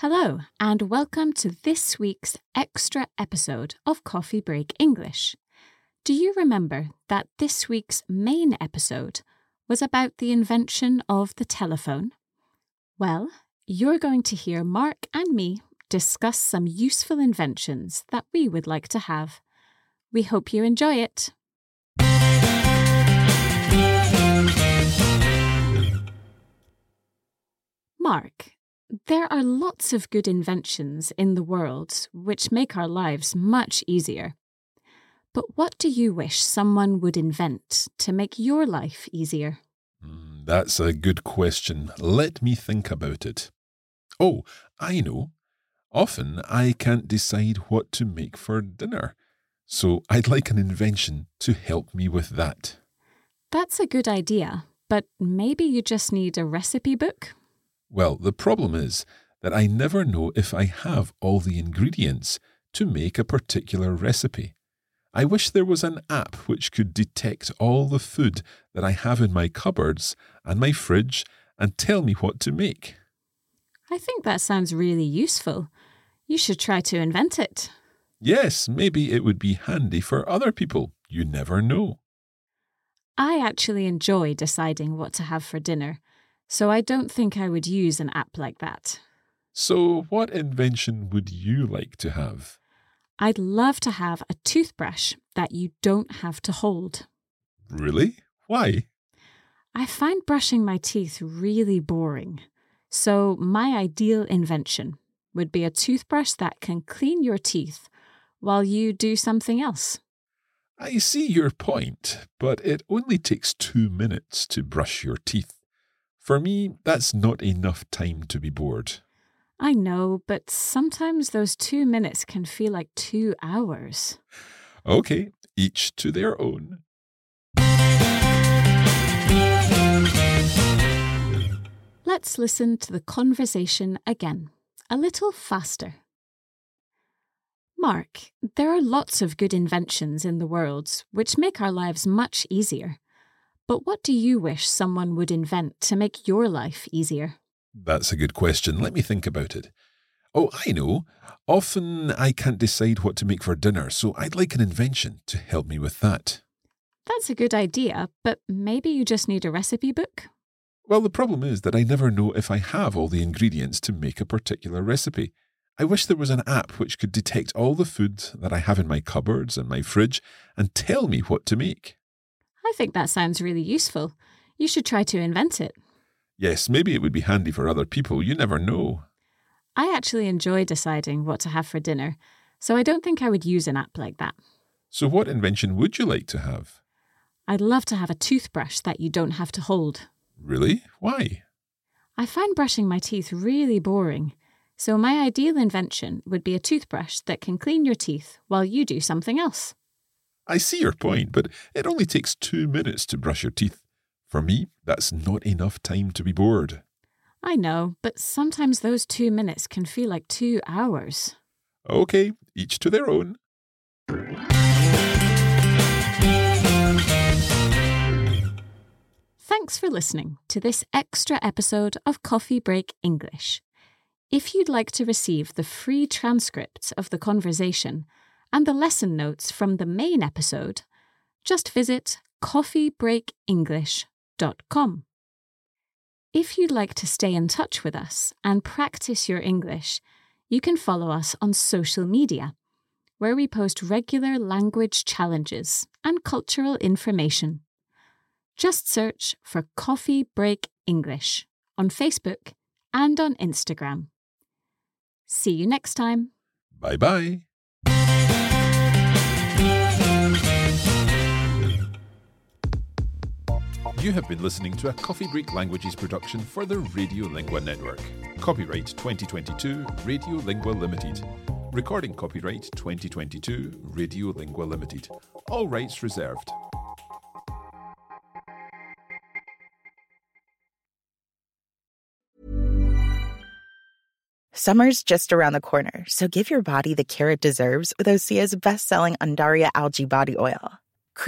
Hello, and welcome to this week's extra episode of Coffee Break English. Do you remember that this week's main episode was about the invention of the telephone? Well, you're going to hear Mark and me discuss some useful inventions that we would like to have. We hope you enjoy it. Mark, there are lots of good inventions in the world which make our lives much easier. But what do you wish someone would invent to make your life easier? Hmm, That's a good question. Let me think about it. Oh, I know. Often I can't decide what to make for dinner, so I'd like an invention to help me with that. That's a good idea, but maybe you just need a recipe book? Well, the problem is that I never know if I have all the ingredients to make a particular recipe. I wish there was an app which could detect all the food that I have in my cupboards and my fridge and tell me what to make. I think that sounds really useful. You should try to invent it. Yes, maybe it would be handy for other people. You never know. I actually enjoy deciding what to have for dinner, so I don't think I would use an app like that. So, what invention would you like to have? I'd love to have a toothbrush that you don't have to hold. Really? Why? I find brushing my teeth really boring. So, my ideal invention would be a toothbrush that can clean your teeth while you do something else. I see your point, but it only takes two minutes to brush your teeth. For me, that's not enough time to be bored. I know, but sometimes those two minutes can feel like two hours. Okay, each to their own. Let's listen to the conversation again, a little faster. Mark, there are lots of good inventions in the world which make our lives much easier. But what do you wish someone would invent to make your life easier? That's a good question. Let me think about it. Oh, I know. Often I can't decide what to make for dinner, so I'd like an invention to help me with that. That's a good idea, but maybe you just need a recipe book? Well, the problem is that I never know if I have all the ingredients to make a particular recipe. I wish there was an app which could detect all the food that I have in my cupboards and my fridge and tell me what to make. I think that sounds really useful. You should try to invent it. Yes, maybe it would be handy for other people. You never know. I actually enjoy deciding what to have for dinner, so I don't think I would use an app like that. So, what invention would you like to have? I'd love to have a toothbrush that you don't have to hold. Really? Why? I find brushing my teeth really boring, so my ideal invention would be a toothbrush that can clean your teeth while you do something else. I see your hmm. point, but it only takes two minutes to brush your teeth. For me, that's not enough time to be bored. I know, but sometimes those two minutes can feel like two hours. Okay, each to their own. Thanks for listening to this extra episode of Coffee Break English. If you'd like to receive the free transcripts of the conversation and the lesson notes from the main episode, just visit coffeebreakenglish.com. If you'd like to stay in touch with us and practice your English, you can follow us on social media, where we post regular language challenges and cultural information. Just search for Coffee Break English on Facebook and on Instagram. See you next time. Bye bye. You have been listening to a Coffee Break Languages production for the Radiolingua Network. Copyright 2022 Radiolingua Limited. Recording copyright 2022 Radiolingua Limited. All rights reserved. Summer's just around the corner, so give your body the care it deserves with Osea's best-selling Undaria algae body oil.